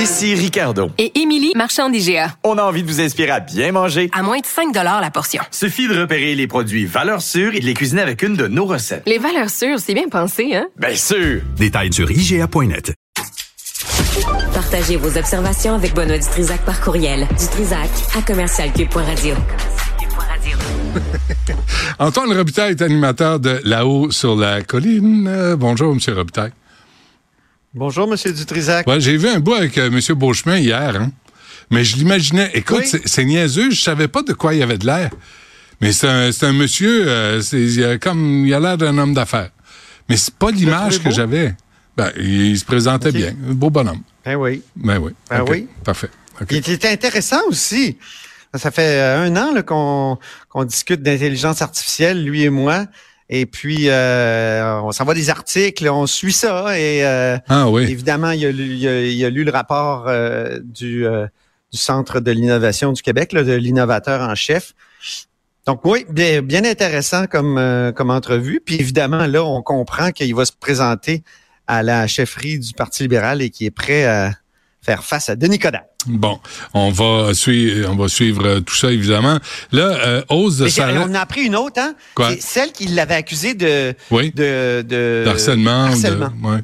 Ici Ricardo. Et Émilie, marchand d'IGA. On a envie de vous inspirer à bien manger. À moins de 5 la portion. Suffit de repérer les produits valeurs sûres et de les cuisiner avec une de nos recettes. Les valeurs sûres, c'est bien pensé, hein? Bien sûr! Détails sur IGA.net. Partagez vos observations avec Benoît Dutrisac par courriel. Dutrisac à commercialcube.radio. Antoine Robitaille est animateur de Là-haut sur la colline. Euh, bonjour, M. Robitaille. Bonjour, M. Dutrisac. Ouais, j'ai vu un bout avec euh, M. Beauchemin hier, hein? mais je l'imaginais. Écoute, Oui. c'est niaiseux, je savais pas de quoi il avait de l'air. Mais c'est un, monsieur, euh, c'est il a comme il a l'air d'un homme d'affaires. Mais c'est pas l'image que j'avais. Ben, il, il se présentait bien, un beau bonhomme. Ben oui. Ben oui. Ben oui. Parfait. Il était intéressant aussi. Ça fait euh, un an qu'on discute d'intelligence artificielle, lui et moi. Et puis, euh, on s'envoie des articles, on suit ça. Et euh, Ah oui. évidemment, il a, lu, il, a, il a lu le rapport euh, du, euh, du Centre de l'innovation du Québec, là, de l'innovateur en chef. Donc oui, bien, bien intéressant comme, euh, comme entrevue. Puis évidemment, là, on comprend qu'il va se présenter à la chefferie du Parti libéral et qu'il est prêt à faire face à Denis Coderre. Bon, on va suivre, on va suivre euh, tout ça évidemment. Là, euh, hausse de Mais j'ai- salaire. on a appris une autre, hein? Quoi? C'est celle qui l'avait accusée de, Oui. de, de D'harcèlement. de- harcèlement. ouais.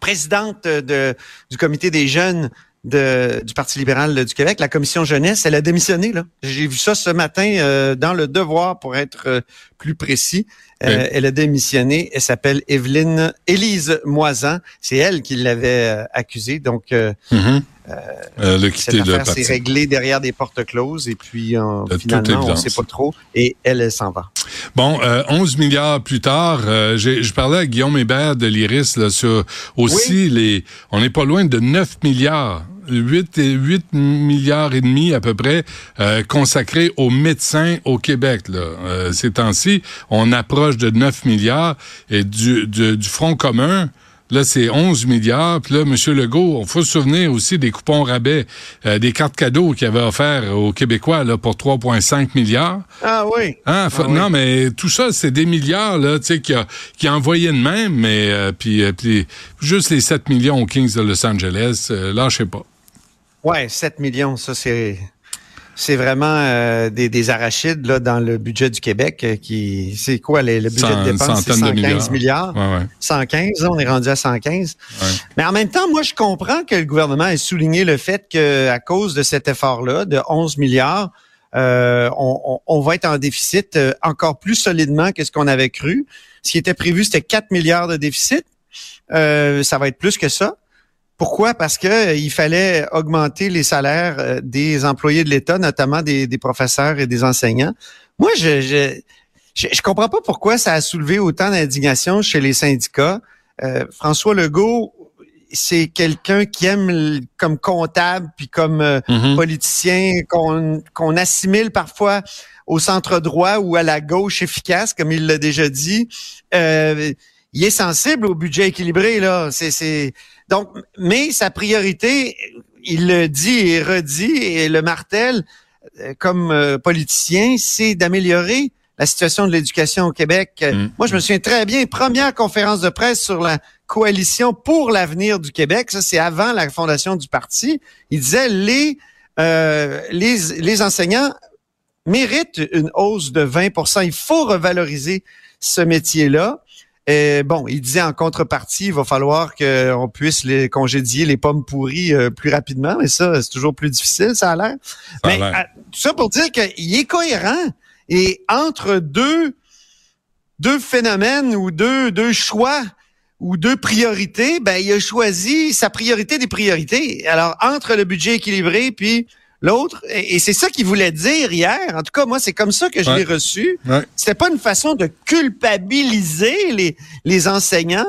Présidente de, du comité des jeunes de, du Parti libéral du Québec, la commission jeunesse, elle a démissionné. là. J'ai vu ça ce matin euh, dans le Devoir, pour être euh, plus précis. Euh. Elle a démissionné. Elle s'appelle Evelyne Élise Moisan. C'est elle qui l'avait euh, accusée. Donc, euh, Mhm. Euh, le cette quitter le affaire s'est réglée derrière des portes closes. Et puis, euh, toute finalement, on ne sait pas trop. Et elle, elle s'en va. Bon, euh, 11 milliards plus tard, euh, j'ai- je parlais à Guillaume Hébert de l'IRIS là, sur aussi les. On n'est pas loin de 9 milliards. 8, et 8 milliards et demi à peu près euh, consacrés aux médecins au Québec. Là. Euh, ces temps-ci, on approche de 9 milliards et du, du, du Front commun, Là, c'est 11 milliards. Puis là, M. Legault, on faut se souvenir aussi des coupons rabais, euh, des cartes cadeaux qu'il avait offert aux Québécois là, pour 3,5 milliards. Ah oui. Hein, Ah oui. Non, mais tout ça, c'est des milliards là, tu sais, qui a, qui a envoyé de même, mais euh, puis, euh, puis juste les 7 millions aux Kings de Los Angeles, euh, là, je sais pas. Ouais, 7 millions, ça c'est c'est vraiment euh, des, des arachides là dans le budget du Québec euh, qui c'est quoi les- le budget de dépenses c'est centaines de 115 milliards. milliards? Ouais, ouais. 115, là, on est rendu à 115. Ouais. Mais en même temps, moi je comprends que le gouvernement ait souligné le fait que à cause de cet effort-là de 11 milliards, euh, on, on- on va être en déficit encore plus solidement que ce qu'on avait cru. Ce qui était prévu, c'était 4 milliards de déficit. Euh, ça va être plus que ça. Pourquoi? Parce que euh, il fallait augmenter les salaires euh, des employés de l'État, notamment des, des professeurs et des enseignants. Moi, je, je, je, je comprends pas pourquoi ça a soulevé autant d'indignation chez les syndicats. Euh, François Legault, c'est quelqu'un qui aime comme comptable puis comme euh, Mhm. politicien qu'on qu'on assimile parfois au centre droit ou à la gauche efficace, comme il l'a déjà dit. Il est sensible au budget équilibré là. C'est c'est donc, mais sa priorité, il le dit et redit et le martèle euh, comme euh, politicien, c'est d'améliorer la situation de l'éducation au Québec. Euh, Mm. Moi, je me souviens très bien, première conférence de presse sur la coalition pour l'avenir du Québec. Ça, c'est avant la fondation du parti. Il disait les euh, les, les enseignants méritent une hausse de 20% Il faut revaloriser ce métier-là. Et bon, il disait en contrepartie, il va falloir qu'on puisse les congédier les pommes pourries euh, plus rapidement, mais ça, c'est toujours plus difficile, ça a l'air. Mais euh, tout ça pour dire qu'il est cohérent et entre deux deux phénomènes ou deux deux choix ou deux priorités, ben il a choisi sa priorité des priorités. Alors entre le budget équilibré puis l'autre, et, c'est ça qu'il voulait dire hier. En tout cas, moi, c'est comme ça que je Ouais. l'ai reçu. Ouais. C'était pas une façon de culpabiliser les, les enseignants.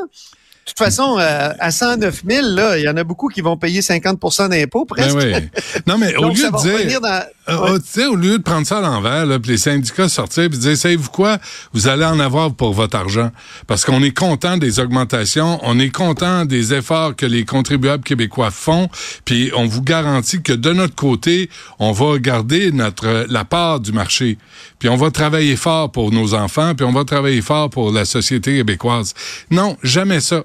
De toute façon, euh, à 109 000, là, il y en a beaucoup qui vont payer 50% d'impôts presque. Ben oui. Non, mais au lieu de dire. dans... Euh, Ouais. sais, au lieu de prendre ça à l'envers, puis les syndicats sortir puis dire, savez-vous quoi, vous allez en avoir pour votre argent, parce qu'on est content des augmentations, on est content des efforts que les contribuables québécois font, puis on vous garantit que de notre côté, on va garder notre la part du marché, puis on va travailler fort pour nos enfants, puis on va travailler fort pour la société québécoise. Non, jamais ça.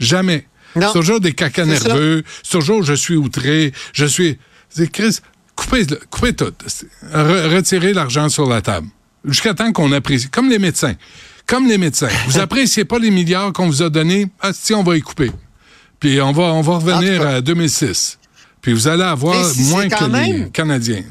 Jamais. Non. C'est toujours des cacas nerveux. C'est toujours je suis outré. Je suis. C'est Chris, coupez, coupez tout. Re- retirez l'argent sur la table. Jusqu'à temps qu'on apprécie. Comme les médecins. Comme les médecins. Vous appréciez pas les milliards qu'on vous a donnés? Ah, si, on va y couper. Puis on va, on va revenir à 2006. Puis vous allez avoir moins que les Canadiens.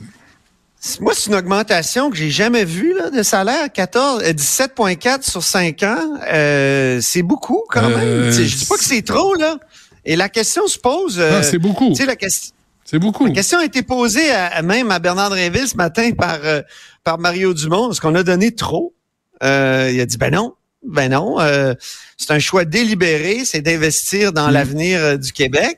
Moi, c'est une augmentation que j'ai jamais vue là, de salaire. 14, euh, 17,4 sur 5 ans. Euh, c'est beaucoup quand Euh, même. Sais, Je dis pas que c'est trop, là. Et la question se pose. euh, c'est beaucoup. Tu sais, la question. C'est beaucoup. La question a été posée à, à même à Bernard Drinville ce matin par, euh, par Mario Dumont. Est-ce qu'on a donné trop? Euh, il a dit, ben non. Ben non. euh, c'est un choix délibéré, c'est d'investir dans l'avenir euh, du Québec.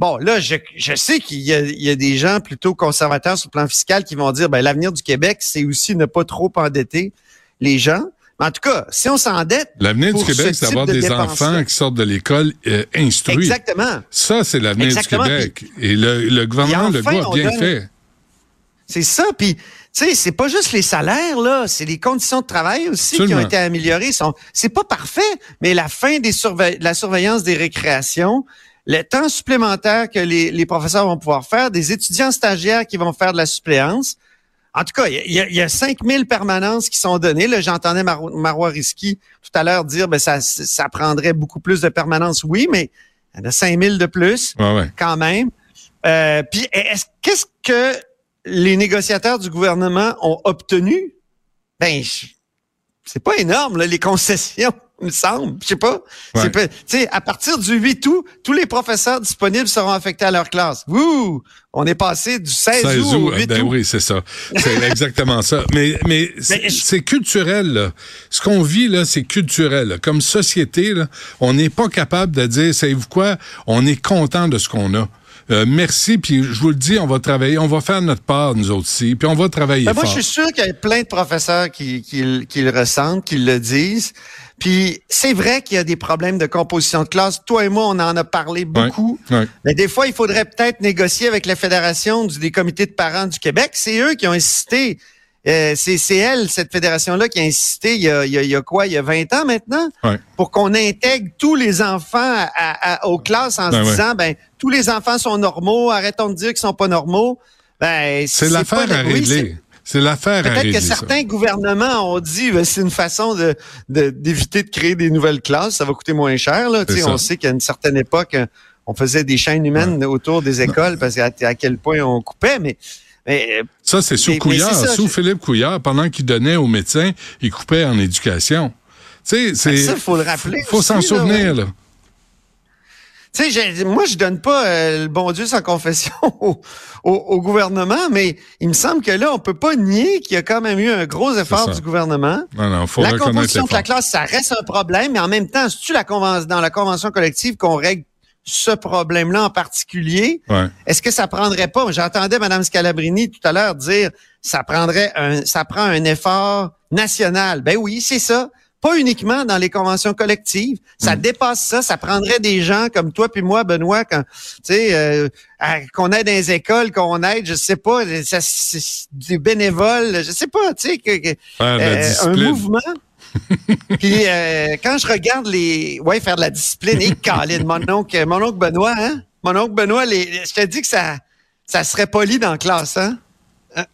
Bon, là, je, je sais qu'il y y a des gens plutôt conservateurs sur le plan fiscal qui vont dire, ben l'avenir du Québec, c'est aussi ne pas trop endetter les gens. Mais en tout cas, si on s'endette, L'avenir du Québec, ce c'est d'avoir de des enfants qui sortent de l'école euh, instruits. exactement. Ça, c'est l'avenir du. Québec. Et le, le gouvernement enfin, Legault a bien donne- fait. C'est ça. Puis, tu sais, c'est pas juste les salaires, là. C'est les conditions de travail aussi qui ont été améliorées. C'est pas parfait, mais la fin des surve- la surveillance des récréations, le temps supplémentaire que les, les professeurs vont pouvoir faire, des étudiants stagiaires qui vont faire de la suppléance. En tout cas, il y a- y, a, il y a 5000 permanences qui sont données. Là, j'entendais Mar Marois Risky tout à l'heure dire, ben, ça, ça prendrait beaucoup plus de permanences. Oui, mais il y en a 5000 de plus Ouais, ouais. quand même. Euh, puis est-ce qu'est-ce que les négociateurs du gouvernement ont obtenu? Ben c'est pas énorme là, les concessions, me semble. Je sais pas. Ouais. C'est pas- Tu sais, à partir du 8 août, tous les professeurs disponibles seront affectés à leur classe. Wouh On est passé du 16, 16 août au août, 8 ben août. oui, c'est ça. C'est exactement ça. Mais, mais c'est je- c'est culturel, là. Ce qu'on vit, là, c'est culturel. là. Comme société, là, on n'est pas capable de dire, savez-vous quoi, on est content de ce qu'on a. Euh, merci, puis je vous le dis, on va travailler, on va faire notre part, nous aussi, puis on va travailler Ben, moi, fort. je suis sûr qu'il y a plein de professeurs qui, qui, le- qui le ressentent, qui le disent. Puis c'est vrai qu'il y a des problèmes de composition de classe. Toi et moi, on en a parlé beaucoup. Mais des fois, il faudrait peut-être négocier avec la Fédération du- des comités de parents du Québec. C'est eux qui ont insisté. Euh, c'est elle, cette fédération-là, qui a insisté il y a, il y a- il y a quoi, il y a 20 ans maintenant, Ouais. pour qu'on intègre tous les enfants à- à- aux classes en Ben se ouais. disant, ben tous les enfants sont normaux, arrêtons de dire qu'ils sont pas normaux. Ben, C'est l'affaire à régler. C'est l'affaire à Peut-être régler. que ça. certains gouvernements ont dit ben, c'est une façon de d'éviter de, créer des nouvelles classes, ça va coûter moins cher. Là. On sait qu'à une certaine époque, on faisait des chaînes humaines autour des écoles parce qu'à à quel point on coupait, mais, mais, Ça, c'est sous Mais- Couillard. c'est ça, sous je- Philippe Couillard, pendant qu'il donnait aux médecins, il coupait en éducation. Tu sais, c'est. ça, faut le rappeler Faut s'en là, souvenir, là. Tu sais, moi, je donne pas euh, le bon Dieu sans confession au, au- au gouvernement, mais il me semble que là, on peut pas nier qu'il y a quand même eu un gros effort du gouvernement. Non, non, faut la composition de la classe, ça reste un problème, mais en même temps, c'est-tu la dans la convention collective qu'on règle ce problème-là en particulier? Ouais. Est-ce que ça prendrait pas, j'entendais Mme Scalabrini tout à l'heure dire, ça prendrait un, ça prend un effort national. Ben oui, c'est ça. Pas uniquement dans les conventions collectives. Ça Mm. dépasse ça. Ça prendrait des gens comme toi puis moi, Benoît, quand, tu sais, euh, qu'on aide dans les écoles, qu'on aide, je sais pas, ça, c'est- des bénévoles, je sais pas, tu sais, que, que- euh, un mouvement. Puis euh, quand je regarde les, ouais, faire de la discipline, et Colin, mon oncle, mon oncle Benoît, hein, mon oncle Benoît, les, je te dis que ça, ça serait poli dans la classe, hein?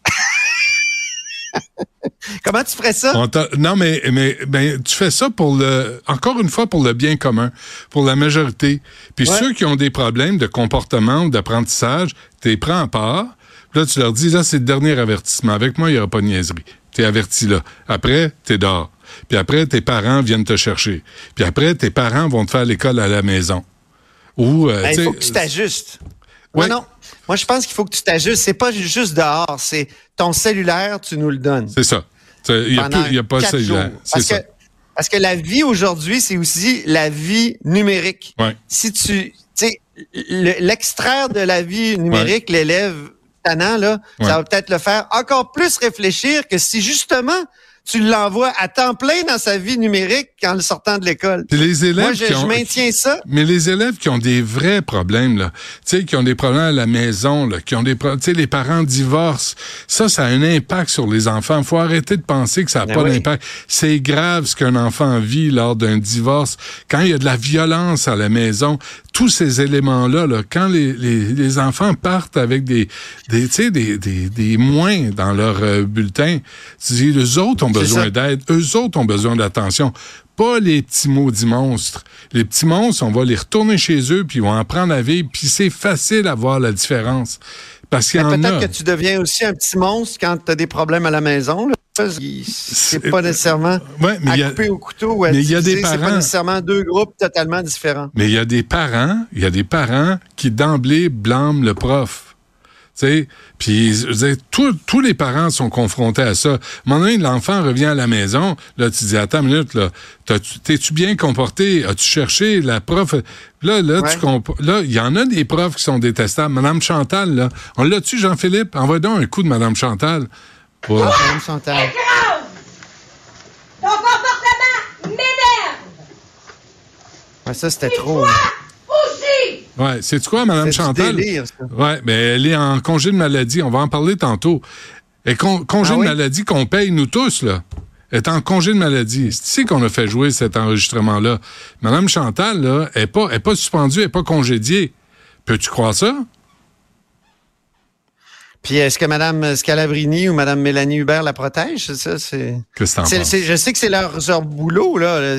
Comment tu ferais ça? Non, mais, mais ben, tu fais ça pour le, encore une fois, pour le bien commun, pour la majorité. Puis Ouais. ceux qui ont des problèmes de comportement ou d'apprentissage, tu les prends à part. Là, tu leur dis, là, c'est le dernier avertissement. Avec moi, il n'y aura pas de niaiserie. Tu es averti là. Après, tu es dehors. Puis après, tes parents viennent te chercher. Puis après, tes parents vont te faire l'école à la maison. Ou, euh, Ben, tu il faut que tu t'ajustes. Ouais. Non, non. Moi, je pense qu'il faut que tu t'ajustes. C'est pas juste dehors, c'est ton cellulaire, tu nous le donnes. c'est ça. Il n'y a, pas jours. C'est Parce ça. que, parce que la vie aujourd'hui, c'est aussi la vie numérique. Ouais. Si tu, l'extraire de la vie numérique, l'élève tannant, là, Ouais. ça va peut-être le faire encore plus réfléchir que si justement tu l'envoies à temps plein dans sa vie numérique en le sortant de l'école. Les élèves Moi, je, qui je ont, maintiens ça. Mais les élèves qui ont des vrais problèmes, là, tu sais, qui ont des problèmes à la maison, là, qui ont des problèmes, tu sais, les parents divorcent, ça, ça a un impact sur les enfants. faut arrêter de penser que ça n'a Ben pas oui. d'impact. C'est grave ce qu'un enfant vit lors d'un divorce. Quand il y a de la violence à la maison, tous ces éléments-là, là, quand les, les, les, enfants partent avec des, des, des, des, des moins dans leur euh, bulletin, eux autres ont besoin d'aide, eux autres ont besoin d'attention. Pas les petits maudits monstres. Les petits monstres, on va les retourner chez eux, puis ils vont apprendre à vivre, puis c'est facile à voir la différence. Parce qu'il y en a. Peut-être que tu deviens aussi un petit monstre quand tu as des problèmes à la maison. Là. C'est pas nécessairement ouais, mais à couper au couteau ou mais il y a des parents. C'est pas nécessairement deux groupes totalement différents. Mais il y a des parents, il y a des parents qui d'emblée blâment le prof. sais, puis tous les parents sont confrontés à ça. À un moment donné, l'enfant revient à la maison, là, tu dis, attends une minute, là, t'es-tu bien comporté? As-tu cherché la prof? Là, là, tu là, il y en a des profs qui sont détestables. Madame Chantal, là, on l'a-tu, Jean-Philippe? Envoie donc un coup de Madame Chantal. Ouais. Ah, Madame Chantal. Ton comportement m'énerve! Ouais, ça, c'était trop. Ouais, c'est quoi, Madame Chantal? Délire, ça. Ouais, mais elle est en congé de maladie. On va en parler tantôt. Et con, congé Ah de oui? maladie qu'on paye nous tous, là. Elle est en congé de maladie. C'est ici qu'on a fait jouer cet enregistrement-là. Madame Chantal, là, elle est pas, elle est pas suspendue, elle est pas congédiée. Peux-tu croire ça? Puis est-ce que Mme Scalabrini ou Mme Mélanie Hubert la protège? Ça? C'est. C'est- je sais que c'est leur, leur boulot, là.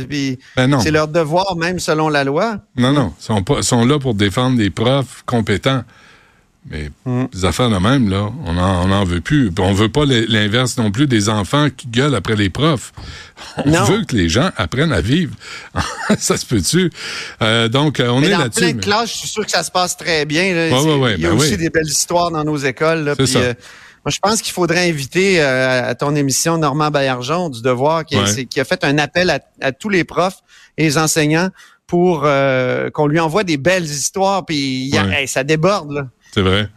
Ben non. C'est leur devoir, même selon la loi. Non, non. Ils sont, pas, sont là pour défendre des profs compétents. Mais Mm. les affaires de même, là, on n'en on en veut plus. On veut pas l'inverse non plus des enfants qui gueulent après les profs. On Non. veut que les gens apprennent à vivre. ça se peut-tu? Euh, donc, euh, on Mais est dans là-dessus. plein de mais- classes, je suis sûr que ça se passe très bien. là. Ouais, C'est- ouais, ouais, Il y a ben aussi oui. des belles histoires dans nos écoles. là. Puis, ça. euh, moi, je pense qu'il faudrait inviter euh, à ton émission Normand Baillargeon du Devoir, qui, a- qui fait un appel à, à tous les profs et les enseignants pour euh, qu'on lui envoie des belles histoires. Puis Ouais. hey, ça déborde. Là. C'est vrai.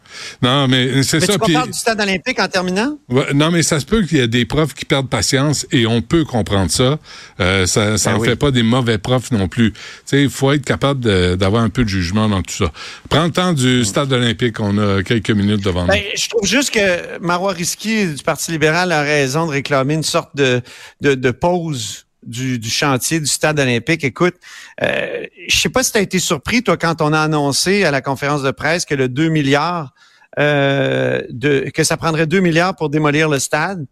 Non, mais c'est ça. tu puis- du stade olympique en terminant? Ouais, non, mais ça se peut qu'il y ait des profs qui perdent patience et on peut comprendre ça. Euh, ça ça Ben en oui. fait pas des mauvais profs non plus. Tu sais, il faut être capable d'avoir un peu de jugement dans tout ça. Prends le temps du stade olympique. On a quelques minutes devant Ben, je trouve juste que Marois Risky du Parti libéral a raison de réclamer une sorte de, de, de pause du, du chantier du stade olympique. Écoute, euh, je sais pas si tu as été surpris, toi, quand on a annoncé à la conférence de presse que le 2 milliards, euh, de, que ça prendrait 2 milliards pour démolir le stade.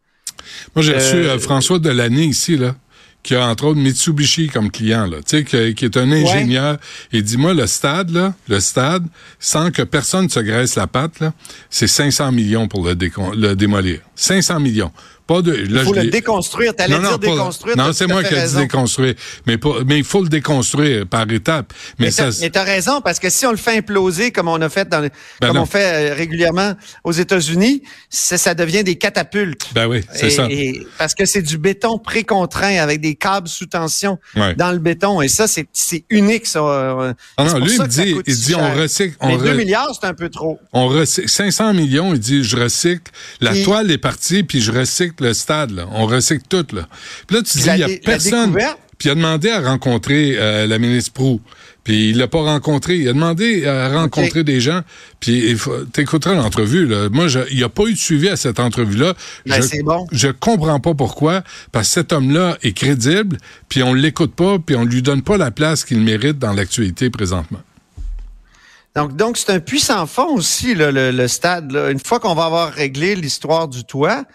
Moi, j'ai reçu euh, euh, François Delaney ici, là qui a entre autres Mitsubishi comme client, là, tu sais, qui est un ingénieur. Il dit, moi, le stade, là, le stade, sans que personne se graisse la patte, là, c'est 500 millions pour le, le démolir. 500 millions. Pas de, là, Il faut je le déconstruire. Non, non, dire pas- déconstruire. Non, c'est moi qui ai dit déconstruire. Mais, pas- mais il faut le déconstruire par étapes. Mais, Mais ça, t'as, mais t'as raison, parce que si on le fait imploser comme on a fait dans, le- Ben comme non. on fait euh, régulièrement aux États-Unis, ça, devient des catapultes. ben oui, c'est ça. et- parce que c'est du béton précontraint avec des câbles sous tension Ouais. dans le béton. Et ça, c'est, unique, ça. Euh, Ah non, pour lui, ça il ça dit, il dit, on recycle, on, Mais re- 2 milliards, c'est un peu trop. on recycle 500 millions. Il dit, je recycle. La toile est partie, puis je recycle le stade. Là. On recycle tout. Là. Puis là, tu Puis dis, il y a personne. Puis il a demandé à rencontrer euh, la ministre Prou. Puis il l'a pas rencontré. Il a demandé à rencontrer des gens. Puis t'écouteras l'entrevue. Là. Moi, je, il n'y a pas eu de suivi à cette entrevue-là. Ben, je, c'est bon. je comprends pas pourquoi. Parce que cet homme-là est crédible. Puis on l'écoute pas. Puis on lui donne pas la place qu'il mérite dans l'actualité présentement. Donc, donc c'est un puissant fond aussi, là, le, le stade. là. Une fois qu'on va avoir réglé l'histoire du toit,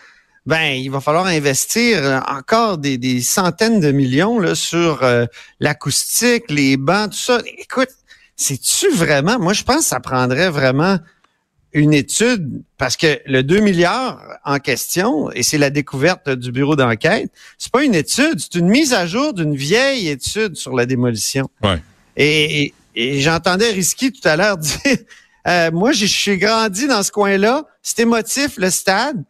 ben, il va falloir investir euh, encore des, des centaines de millions là, sur euh, l'acoustique, les bancs, tout ça. Écoute, c'est-tu vraiment? Moi, je pense que ça prendrait vraiment une étude, parce que le 2 milliards en question, et c'est la découverte du bureau d'enquête, c'est pas une étude, c'est une mise à jour d'une vieille étude sur la démolition. Ouais. Et, et- et j'entendais Risky tout à l'heure dire, euh, moi, j'ai- je suis grandi dans ce coin-là, c'est émotif, le stade.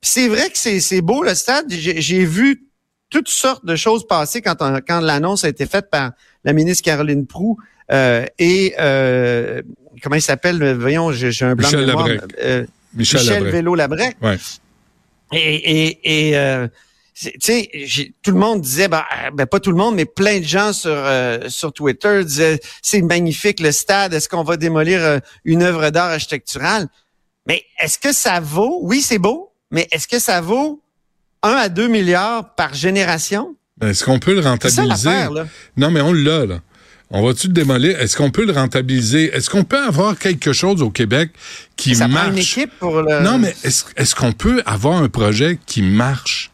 C'est vrai que c'est c'est beau, le stade. J'ai vu toutes sortes de choses passer quand, on- quand l'annonce a été faite par la ministre Caroline Proux euh, et, euh, comment il s'appelle, voyons, j'ai un blanc Michel de mémoire. Labrec. Euh, Michel, Michel, Labrec. Vélo-Labrec. Ouais. Et, et, et euh, tu sais, tout le monde disait, ben, ben, pas tout le monde, mais plein de gens sur euh, sur Twitter disaient, c'est magnifique le stade. Est-ce qu'on va démolir euh, une œuvre d'art architecturale? Mais est-ce que ça vaut? Oui, c'est beau, mais est-ce que ça vaut 1 à 2 milliards par génération? Est-ce qu'on peut le ça rentabiliser? là. Non, mais on l'a, là. On va-tu le démolir? Est-ce qu'on peut le rentabiliser? Est-ce qu'on peut avoir quelque chose au Québec qui Ça marche? prend une équipe pour le... Non, mais est-ce est-ce qu'on peut avoir un projet qui marche?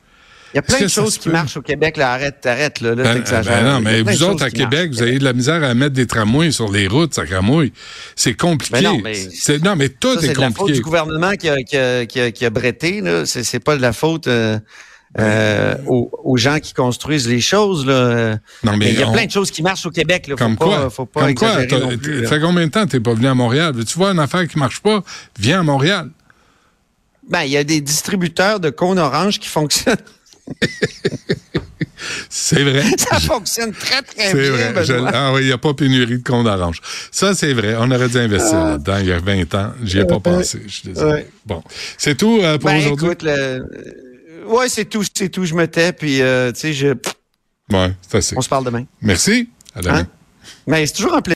Il y a plein de choses se qui peut? marchent au Québec. Là, arrête, arrête. Là, là Ben, t'exagères. ben non, mais vous autres à Québec, vous avez de la misère à mettre des tramways sur les routes, ça cramouille. C'est compliqué. Ben non, mais- C'est- non, mais tout Ça, c'est est de la faute compliqué. du gouvernement qui a, qui a, qui a, qui a bretté. Là. C'est, c'est pas de la faute euh, euh, aux, aux gens qui construisent les choses. Là. Non, mais il y a on- plein de choses qui marchent au Québec. Là. Faut Comme pas, quoi? Faut pas Comme quoi? non plus, là. fait combien de temps t'es pas venu à Montréal? Tu vois une affaire qui marche pas? Viens à Montréal. Ben, il y a des distributeurs de cônes orange qui fonctionnent. C'est vrai. Ça fonctionne très, très C'est bien. vrai. Je- ah oui, il n'y a pas pénurie de cônes d'orange. Ça, c'est vrai. On aurait dû investir là-dedans il y a 20 ans. J'y ai pas pensé. Je suis désolé. Ouais. Bon. C'est tout euh, pour Ben, aujourd'hui? écoute, le- euh, ouais, c'est tout, c'est tout. Je me tais, puis euh, tu sais, je... Ouais, c'est assez. on se parle demain. Merci. À demain. Hein? Mais c'est toujours un plaisir.